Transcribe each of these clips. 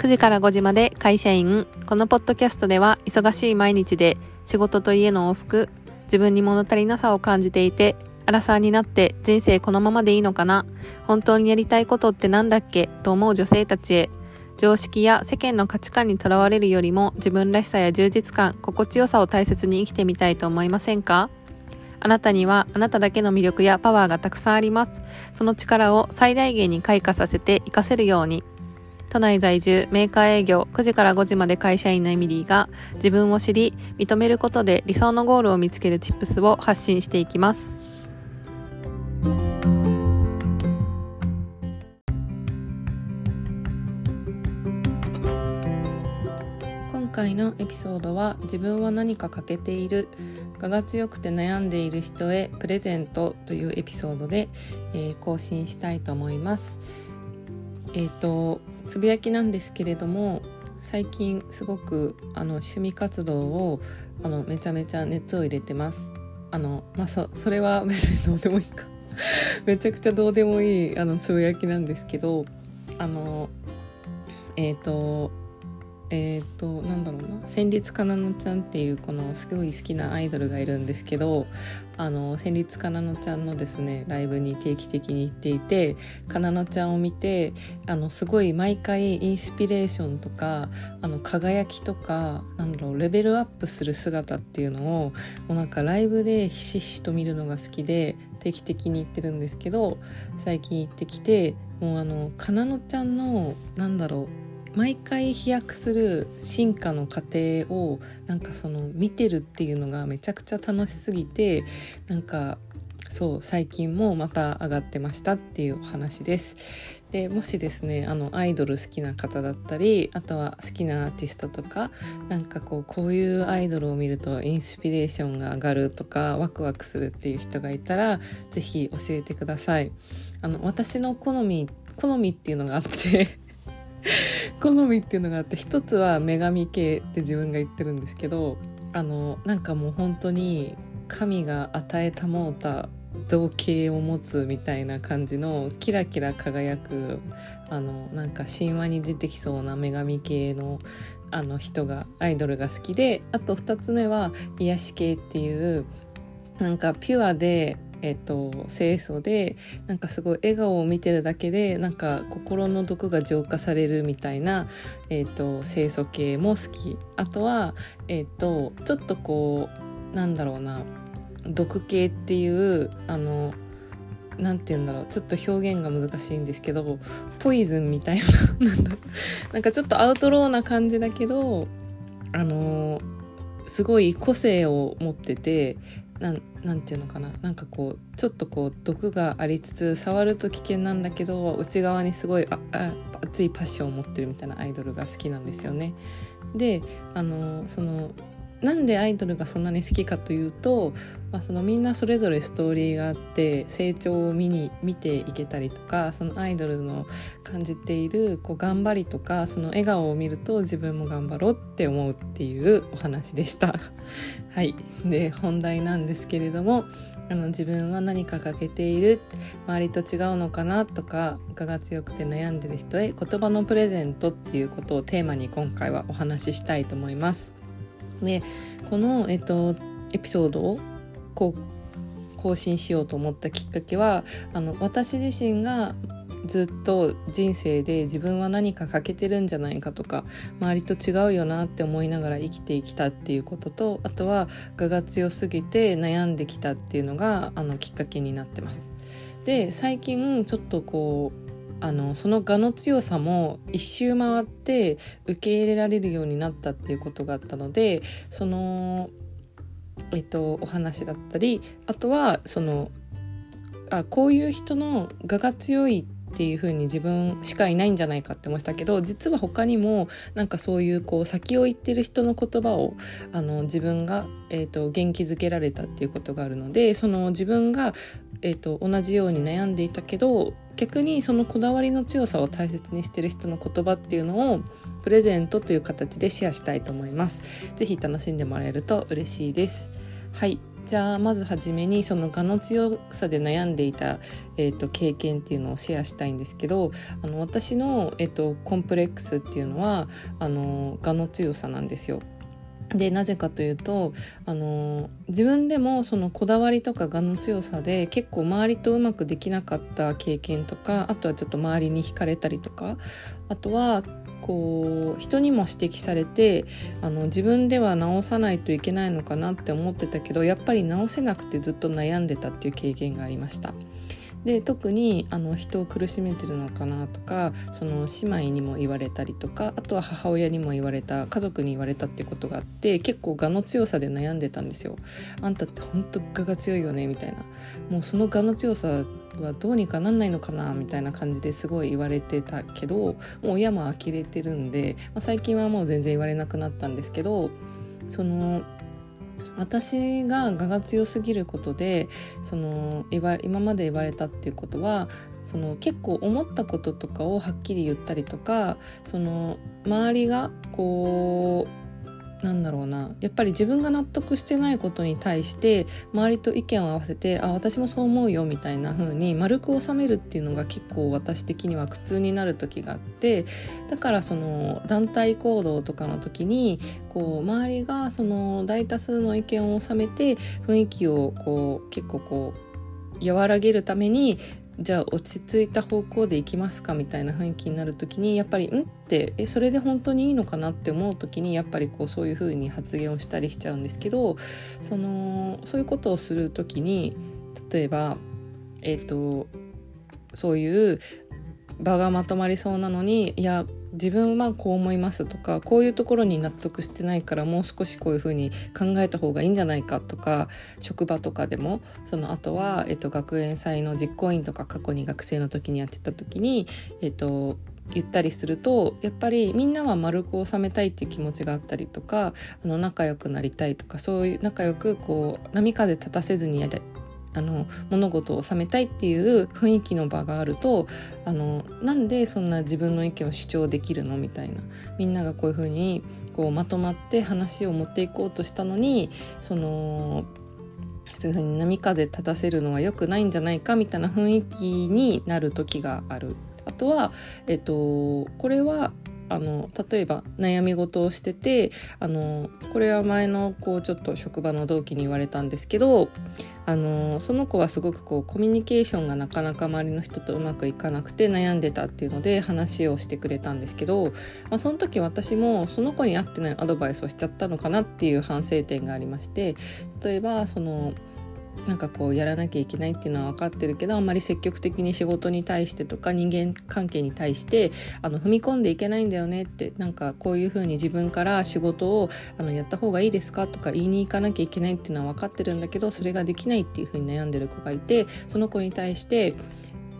9時から5時まで会社員。このポッドキャストでは忙しい毎日で仕事と家の往復、自分に物足りなさを感じていて、アラサーになって人生このままでいいのかな？本当にやりたいことってなんだっけ？と思う女性たちへ。常識や世間の価値観にとらわれるよりも自分らしさや充実感、心地よさを大切に生きてみたいと思いませんか？あなたにはあなただけの魅力やパワーがたくさんあります。その力を最大限に開花させて活かせるように。都内在住、メーカー営業、9時から5時まで会社員のエミリーが自分を知り、認めることで理想のゴールを見つけるチップスを発信していきます。今回のエピソードは自分は何か欠けている我が強くて悩んでいる人へプレゼントというエピソードで、えー、更新したいと思います。えっ、ー、とつぶやきなんですけれども最近すごくあの趣味活動をあのめちゃめちゃ熱を入れてます。あのまあそそれは 別にどうでもいいか めちゃくちゃどうでもいいあのつぶやきなんですけどあのえっ、ー、とえっ、ー、となんだろうな。戦慄かなのちゃんっていうこのすごい好きなアイドルがいるんですけどあの戦慄かなのちゃんのですねライブに定期的に行っていてかなのちゃんを見てあのすごい毎回インスピレーションとかあの輝きとかなんだろうレベルアップする姿っていうのをもうなんかライブでひしひしと見るのが好きで定期的に行ってるんですけど最近行ってきてもうあのかなのちゃんのなんだろう毎回飛躍する進化の過程をなんかその見てるっていうのがめちゃくちゃ楽しすぎてなんかそう最近もまた上がってましたっていうお話です。でもしですねあのアイドル好きな方だったりあとは好きなアーティストとかなんかこうこういうアイドルを見るとインスピレーションが上がるとかワクワクするっていう人がいたら是非教えてください。あの私の好み好みっていうのがあって 好みっていうのがあって一つは女神系って自分が言ってるんですけどあのなんかもう本当に神が与えたもうた造形を持つみたいな感じのキラキラ輝くあのなんか神話に出てきそうな女神系のあの人がアイドルが好きであと2つ目は癒し系っていうなんかピュアでえっと、清楚でなんかすごい笑顔を見てるだけでなんか心の毒が浄化されるみたいな、えっと、清楚系も好き。あとは、えっと、ちょっとこうなんだろうな毒系っていうあのなんて言うんだろうちょっと表現が難しいんですけどポイズンみたいな なんかちょっとアウトローな感じだけどあのすごい個性を持っててなんなんていうのかななんかこうちょっとこう毒がありつつ触ると危険なんだけど内側にすごいああ熱いパッションを持ってるみたいなアイドルが好きなんですよね。であのそのなんでアイドルがそんなに好きかというと、まあ、そのみんなそれぞれストーリーがあって成長を見に見ていけたりとかそのアイドルの感じているこう頑張りとかその笑顔を見ると自分も頑張ろうって思うっていう お話でした。はい、で本題なんですけれどもあの自分は何か欠けている周りと違うのかなとか我が強くて悩んでる人へ言葉のプレゼントっていうことをテーマに今回はお話ししたいと思います。でこの、えっと、エピソードをこう更新しようと思ったきっかけはあの私自身がずっと人生で自分は何か欠けてるんじゃないかとか周りと違うよなって思いながら生きてきたっていうこととあとは我が強すぎて悩んできたっていうのがあのきっかけになってます。で最近ちょっとこうあのその我の強さも一周回って受け入れられるようになったっていうことがあったのでその、えっと、お話だったりあとはそのあこういう人の我が強いっていう風に自分しかいないんじゃないかって思ったけど実は他にもなんかそういうこう先を言ってる人の言葉をあの自分が、えーと、元気づけられたっていうことがあるのでその自分が、えーと、同じように悩んでいたけど逆にそのこだわりの強さを大切にしてる人の言葉っていうのをプレゼントという形でシェアしたいと思います。ぜひ楽しんでもらえると嬉しいです。はいじゃあまず初めにその我の強さで悩んでいた、えーと、経験っていうのをシェアしたいんですけどあの私の、えーと、コンプレックスっていうのはあの我の強さなんですよ。でなぜかというとあの自分でもそのこだわりとか我の強さで結構周りとうまくできなかった経験とかあとはちょっと周りに惹かれたりとかあとはこう人にも指摘されてあの自分では直さないといけないのかなって思ってたけどやっぱり直せなくてずっと悩んでたっていう経験がありました。で特にあの人を苦しめてるのかなとかその姉妹にも言われたりとかあとは母親にも言われた家族に言われたってことがあって結構我の強さで悩んでたんですよ。あんたって本当我が強いよねみたいなもうその我の強さはどうにかなんないのかなみたいな感じですごい言われてたけどもう親も呆れてるんで、まあ、最近はもう全然言われなくなったんですけどその私が我が強すぎることでその今まで言われたっていうことはその結構思ったこととかをはっきり言ったりとかその周りがこうなんだろうな。やっぱり自分が納得してないことに対して周りと意見を合わせてあ私もそう思うよみたいな風に丸く収めるっていうのが結構私的には苦痛になる時があってだからその団体行動とかの時にこう周りがその大多数の意見を収めて雰囲気をこう結構こう和らげるためにじゃあ落ち着いた方向でいきますかみたいな雰囲気になる時にやっぱり「ん?」ってえそれで本当にいいのかなって思う時にやっぱりこうそういう風に発言をしたりしちゃうんですけどそのそういうことをする時に例えばえっ、ー、とそういう場がまとまりそうなのにいや自分はこう思いますとかこういうところに納得してないからもう少しこういうふうに考えた方がいいんじゃないかとか職場とかでもそのあとは、えっと、学園祭の実行委員とか過去に学生の時にやってた時に、えっと、言ったりするとやっぱりみんなは丸く収めたいっていう気持ちがあったりとかあの仲良くなりたいとかそういう仲良くこう波風立たせずにやあの物事を収めたいっていう雰囲気の場があるとあのなんでそんな自分の意見を主張できるのみたいなみんながこういうふうにこうまとまって話を持っていこうとしたのにそのそういうふうに波風立たせるのは良くないんじゃないかみたいな雰囲気になる時がある。あとは、えっと、これはあの例えば悩み事をしててあのこれは前のこうちょっと職場の同期に言われたんですけどあのその子はすごくこうコミュニケーションがなかなか周りの人とうまくいかなくて悩んでたっていうので話をしてくれたんですけど、まあ、その時私もその子に合ってないアドバイスをしちゃったのかなっていう反省点がありまして例えばそのなんかこうやらなきゃいけないっていうのは分かってるけどあんまり積極的に仕事に対してとか人間関係に対してあの踏み込んでいけないんだよねってなんかこういうふうに自分から仕事をあのやった方がいいですかとか言いに行かなきゃいけないっていうのは分かってるんだけどそれができないっていうふうに悩んでる子がいてその子に対して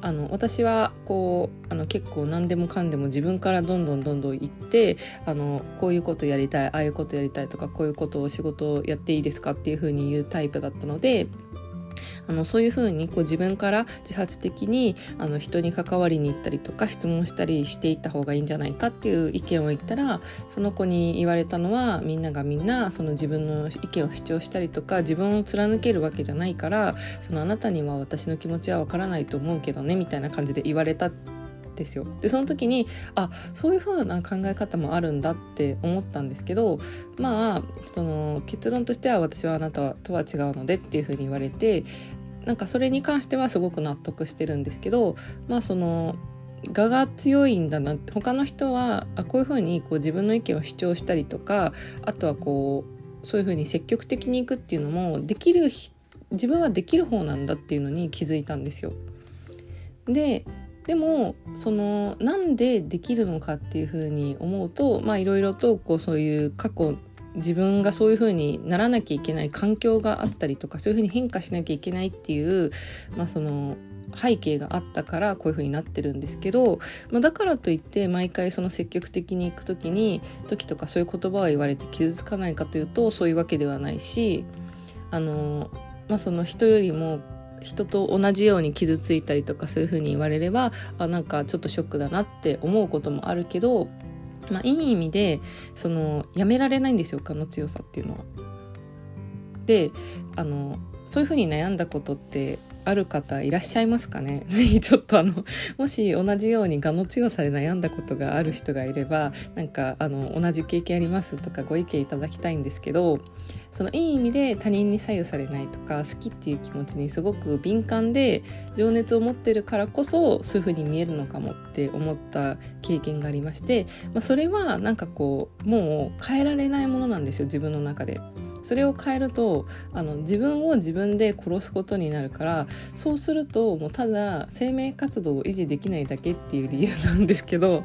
あの私はこうあの結構何でもかんでも自分からどんどんどんどん行ってあのこういうことやりたいああいうことやりたいとかこういうことを仕事をやっていいですかっていうふうに言うタイプだったのであのそういうふうにこう自分から自発的にあの人に関わりに行ったりとか質問したりしていった方がいいんじゃないかっていう意見を言ったらその子に言われたのはみんながみんなその自分の意見を主張したりとか自分を貫けるわけじゃないからそのあなたには私の気持ちはわからないと思うけどねみたいな感じで言われたですよでその時にあそういう風な考え方もあるんだって思ったんですけどまあその結論としては私はあなたとは違うのでっていう風に言われてなんかそれに関してはすごく納得してるんですけどまあその我が強いんだなって他の人はあこういうふうにこう自分の意見を主張したりとかあとはこうそういうふうに積極的にいくっていうのもできる自分はできる方なんだっていうのに気づいたんですよ。ででもそのなんでできるのかっていうふうに思うとまあいろいろとこうそういう過去自分がそういうふうにならなきゃいけない環境があったりとかそういうふうに変化しなきゃいけないっていう、まあ、その背景があったからこういうふうになってるんですけど、まあ、だからといって毎回その積極的に行く時に時とかそういう言葉を言われて傷つかないかというとそういうわけではないしあの、まあ、その人よりも人と同じように傷ついたりとかそういうふうに言われればあなんかちょっとショックだなって思うこともあるけど、まあ、いい意味でそのやめられないんですよ蚊の強さっていうのは。であのそういうふうに悩んだことってある方いらっしゃいますかね？ぜひちょっとあのもし同じように我の強さで悩んだことがある人がいればなんかあの同じ経験ありますとかご意見いただきたいんですけどそのいい意味で他人に左右されないとか好きっていう気持ちにすごく敏感で情熱を持ってるからこそそういう風に見えるのかもって思った経験がありまして、まあ、それはなんかこうもう変えられないものなんですよ自分の中で。それを変えるとあの自分を自分で殺すことになるからそうするともうただ生命活動を維持できないだけっていう理由なんですけど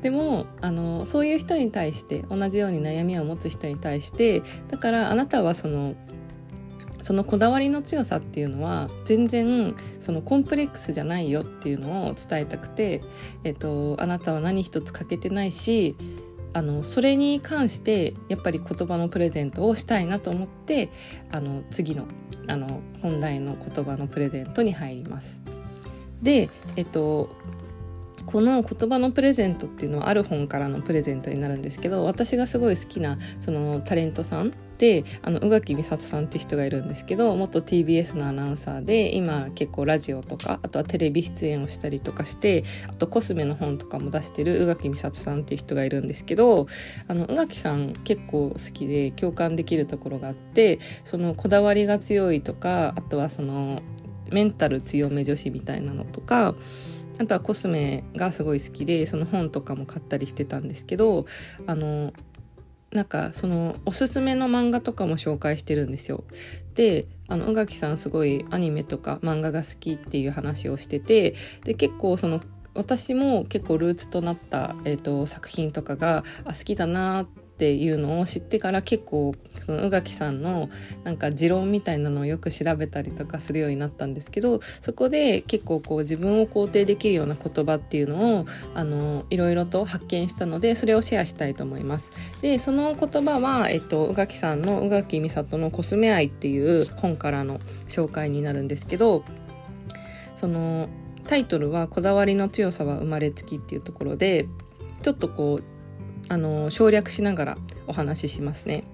でもあのそういう人に対して同じように悩みを持つ人に対してだからあなたはそのそのこだわりの強さっていうのは全然そのコンプレックスじゃないよっていうのを伝えたくて、えっと、あなたは何一つ欠けてないしあのそれに関してやっぱり言葉のプレゼントをしたいなと思ってあの次のあの本題の言葉のプレゼントに入ります。で、えっと、この言葉のプレゼントっていうのはある本からのプレゼントになるんですけど私がすごい好きなそのタレントさんであの宇垣美里さんって人がいるんですけど元 TBS のアナウンサーで今結構ラジオとかあとはテレビ出演をしたりとかしてあとコスメの本とかも出してる宇垣美里さんっていう人がいるんですけどあの宇垣さん結構好きで共感できるところがあってそのこだわりが強いとかあとはそのメンタル強め女子みたいなのとかあとはコスメがすごい好きでその本とかも買ったりしてたんですけどあのなんかそのおすすめの漫画とかも紹介してるんですよ。であの宇垣さんすごいアニメとか漫画が好きっていう話をしててで結構その私も結構ルーツとなった、えーと、作品とかがあ好きだなっっていうのを知ってから結構その宇垣さんのなんか持論みたいなのをよく調べたりとかするようになったんですけどそこで結構こう自分を肯定できるような言葉っていうのをあのいろいろと発見したのでそれをシェアしたいと思います。でその言葉は、えっと、宇垣さんの宇垣美里の「コスメ愛」っていう本からの紹介になるんですけどそのタイトルは「こだわりの強さは生まれつき」っていうところでちょっとこうあの省略しながらお話ししますね、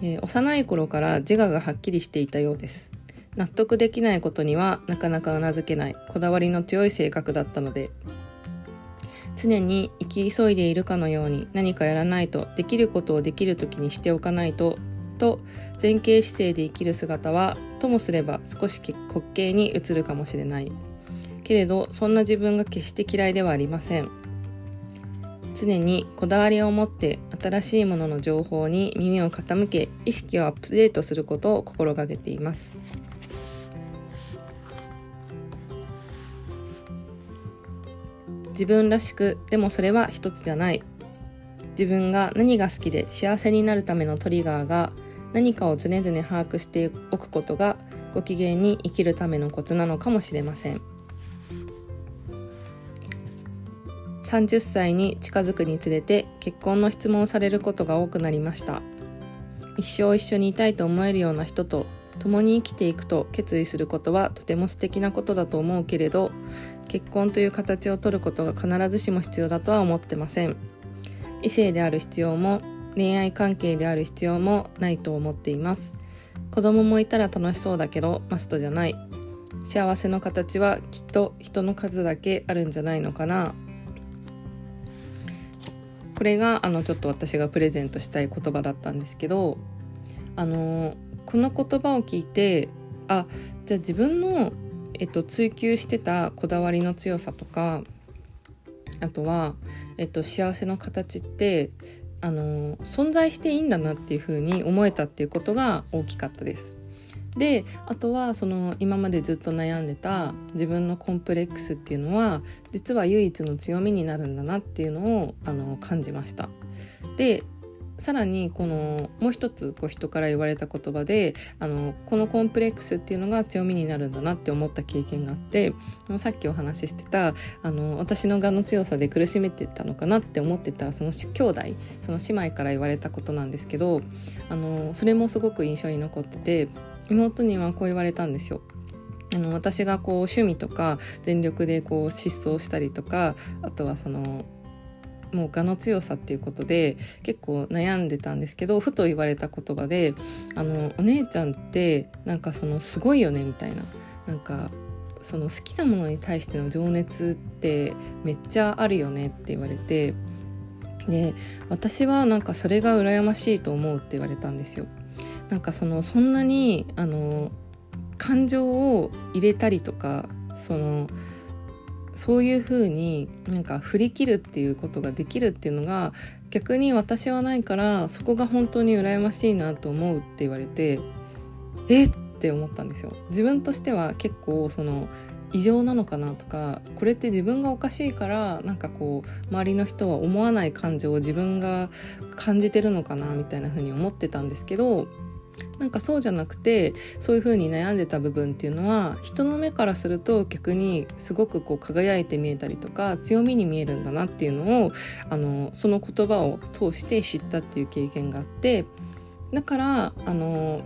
えー、幼い頃から自我がはっきりしていたようです。納得できないことにはなかなかうなずけない。こだわりの強い性格だったので。常に生き急いでいるかのように何かやらないとできることをできる時にしておかないとと前傾姿勢で生きる姿はともすれば少し滑稽に映るかもしれない。けれどそんな自分が決して嫌いではありません。常にこだわりを持って新しいものの情報に耳を傾け意識をアップデートすることを心がけています自分らしくでもそれは一つじゃない自分が何が好きで幸せになるためのトリガーが何かを常々把握しておくことがご機嫌に生きるためのコツなのかもしれません。30歳に近づくにつれて結婚の質問をされることが多くなりました。一生一緒にいたいと思えるような人と共に生きていくと決意することはとても素敵なことだと思うけれど結婚という形をとることが必ずしも必要だとは思ってません。異性である必要も恋愛関係である必要もないと思っています。子供もいたら楽しそうだけどマストじゃない。幸せの形はきっと人の数だけあるんじゃないのかな。これがあのちょっと私がプレゼントしたい言葉だったんですけどあのこの言葉を聞いてあじゃあ自分の、えっと、追求してたこだわりの強さとかあとは、えっと、幸せの形ってあの存在していいんだなっていうふうに思えたっていうことが大きかったです。であとはその今までずっと悩んでた自分のコンプレックスっていうのは実は唯一の強みになるんだなっていうのをあの感じました。でさらにこのもう一つこう人から言われた言葉であのこのコンプレックスっていうのが強みになるんだなって思った経験があってさっきお話ししてたあの私のがの強さで苦しめてたのかなって思ってたその兄弟その姉妹から言われたことなんですけどあのそれもすごく印象に残ってて妹にはこう言われたんですよ。あの私がこう趣味とか全力でこう失踪したりとかあとはそのもう我の強さっていうことで結構悩んでたんですけどふと言われた言葉で「あのお姉ちゃんってなんかそのすごいよね」みたいななんかその好きなものに対しての情熱ってめっちゃあるよねって言われてで私はなんかそれが羨ましいと思うって言われたんですよ。なんかそのそんなにあの感情を入れたりとかそのそういうふうになんか振り切るっていうことができるっていうのが逆に私はないからそこが本当に羨ましいなと思うって言われてえって思ったんですよ。自分としては結構その異常なのかなとかこれって自分がおかしいからなんかこう周りの人は思わない感情を自分が感じてるのかなみたいな風に思ってたんですけどなんかそうじゃなくてそういうふうに悩んでた部分っていうのは人の目からすると逆にすごくこう輝いて見えたりとか強みに見えるんだなっていうのをあのその言葉を通して知ったっていう経験があってだからあの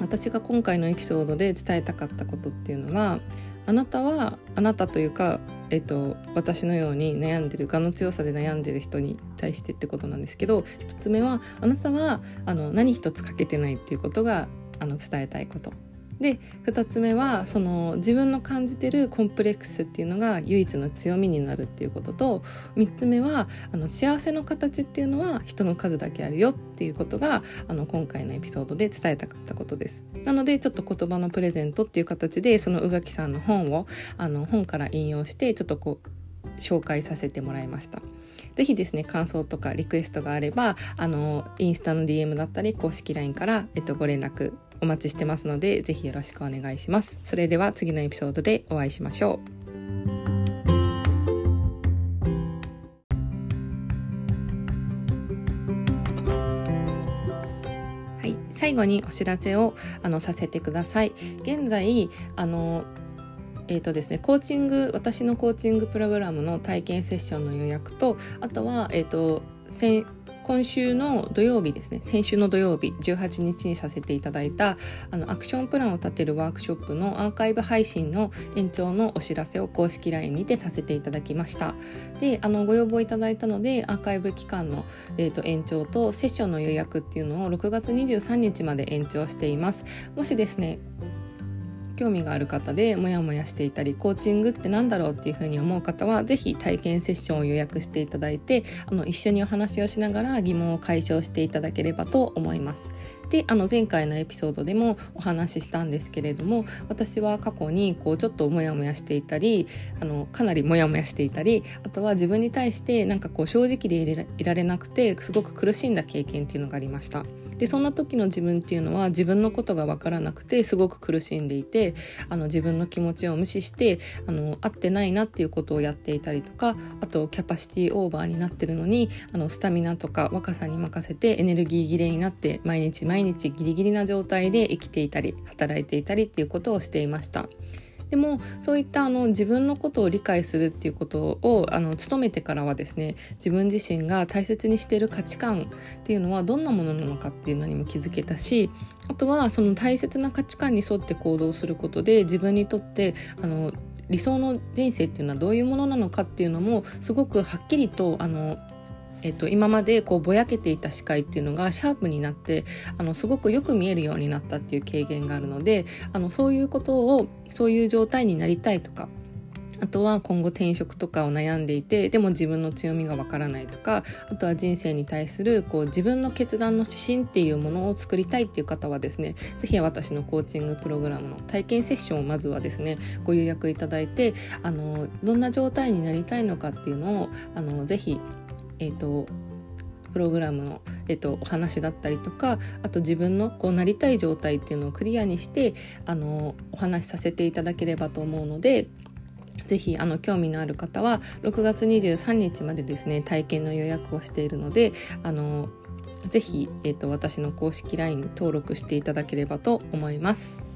私が今回のエピソードで伝えたかったことっていうのはあなたはあなたというか、えっと、私のように悩んでる我の強さで悩んでる人に対してってことなんですけど1つ目はあなたはあの何一つ欠けてないっていうことがあの伝えたいこと。で2つ目はその自分の感じてるコンプレックスっていうのが唯一の強みになるっていうことと3つ目はあの幸せの形っていうのは人の数だけあるよっていうことがあの今回のエピソードで伝えたかったことです。なのでちょっと言葉のプレゼントっていう形でその宇垣さんの本をあの本から引用してちょっとこう紹介させてもらいました。ぜひですね、感想とかリクエストがあれば、あの、インスタの DM だったり、公式 LINE から、えっと、ご連絡お待ちしてますので、ぜひよろしくお願いします。それでは次のエピソードでお会いしましょう。最後にお知らせをあのさせてください。現在あのえーとですね、コーチング私のコーチングプログラムの体験セッションの予約とあとは、えーと今週の土曜日ですね先週の土曜日18日にさせていただいたあのアクションプランを立てるワークショップのアーカイブ配信の延長のお知らせを公式 LINE にてさせていただきました。であのご要望いただいたのでアーカイブ期間の、えーと、延長とセッションの予約っていうのを6月23日まで延長しています。もしですね興味がある方でモヤモヤしていたりコーチングって何だろうっていうふうに思う方は是非体験セッションを予約していただいてあの一緒にお話をしながら疑問を解消していただければと思います。であの前回のエピソードでもお話ししたんですけれども私は過去にこうちょっとモヤモヤしていたりあのかなりモヤモヤしていたりあとは自分に対してなんかこう正直でいられなくてすごく苦しんだ経験っていうのがありました。でそんな時の自分っていうのは自分のことが分からなくてすごく苦しんでいてあの自分の気持ちを無視してあの合ってないなっていうことをやっていたりとかあとキャパシティオーバーになってるのにあのスタミナとか若さに任せてエネルギー切れになって毎日毎日ギリギリな状態で生きていたり働いていたりっていうことをしていました。でもそういったあの自分のことを理解するっていうことをあの努めてからはですね自分自身が大切にしている価値観っていうのはどんなものなのかっていうのにも気づけたしあとはその大切な価値観に沿って行動することで自分にとってあの理想の人生っていうのはどういうものなのかっていうのもすごくはっきりとあのえっと、今までこうぼやけていた視界っていうのがシャープになってあのすごくよく見えるようになったっていう経験があるのであのそういうことをそういう状態になりたいとかあとは今後転職とかを悩んでいてでも自分の強みがわからないとかあとは人生に対するこう自分の決断の指針っていうものを作りたいっていう方はですね是非私のコーチングプログラムの体験セッションをまずはですねご予約いただいてあのどんな状態になりたいのかっていうのをあのぜひえーと、プログラムの、えーと、お話だったりとかあと自分のこうなりたい状態っていうのをクリアにしてあのお話しさせていただければと思うのでぜひあの興味のある方は6月23日までですね体験の予約をしているのであのぜひ、えーと私の公式 LINE に登録していただければと思います。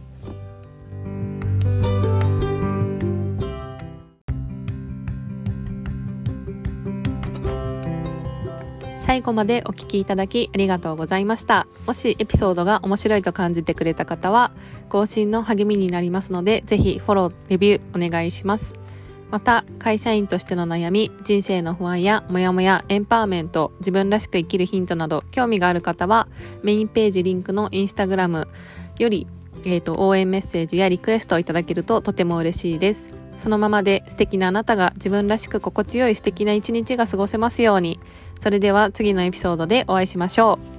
最後までお聞きいただきありがとうございました。もしエピソードが面白いと感じてくれた方は、更新の励みになりますので、ぜひフォロー、レビューお願いします。また、会社員としての悩み、人生の不安やモヤモヤ、エンパワーメント、自分らしく生きるヒントなど、興味がある方は、メインページリンクのインスタグラムより、えっ、ー、と、応援メッセージやリクエストをいただけるととても嬉しいです。そのままで素敵なあなたが自分らしく心地よい素敵な一日が過ごせますように。それでは次のエピソードでお会いしましょう。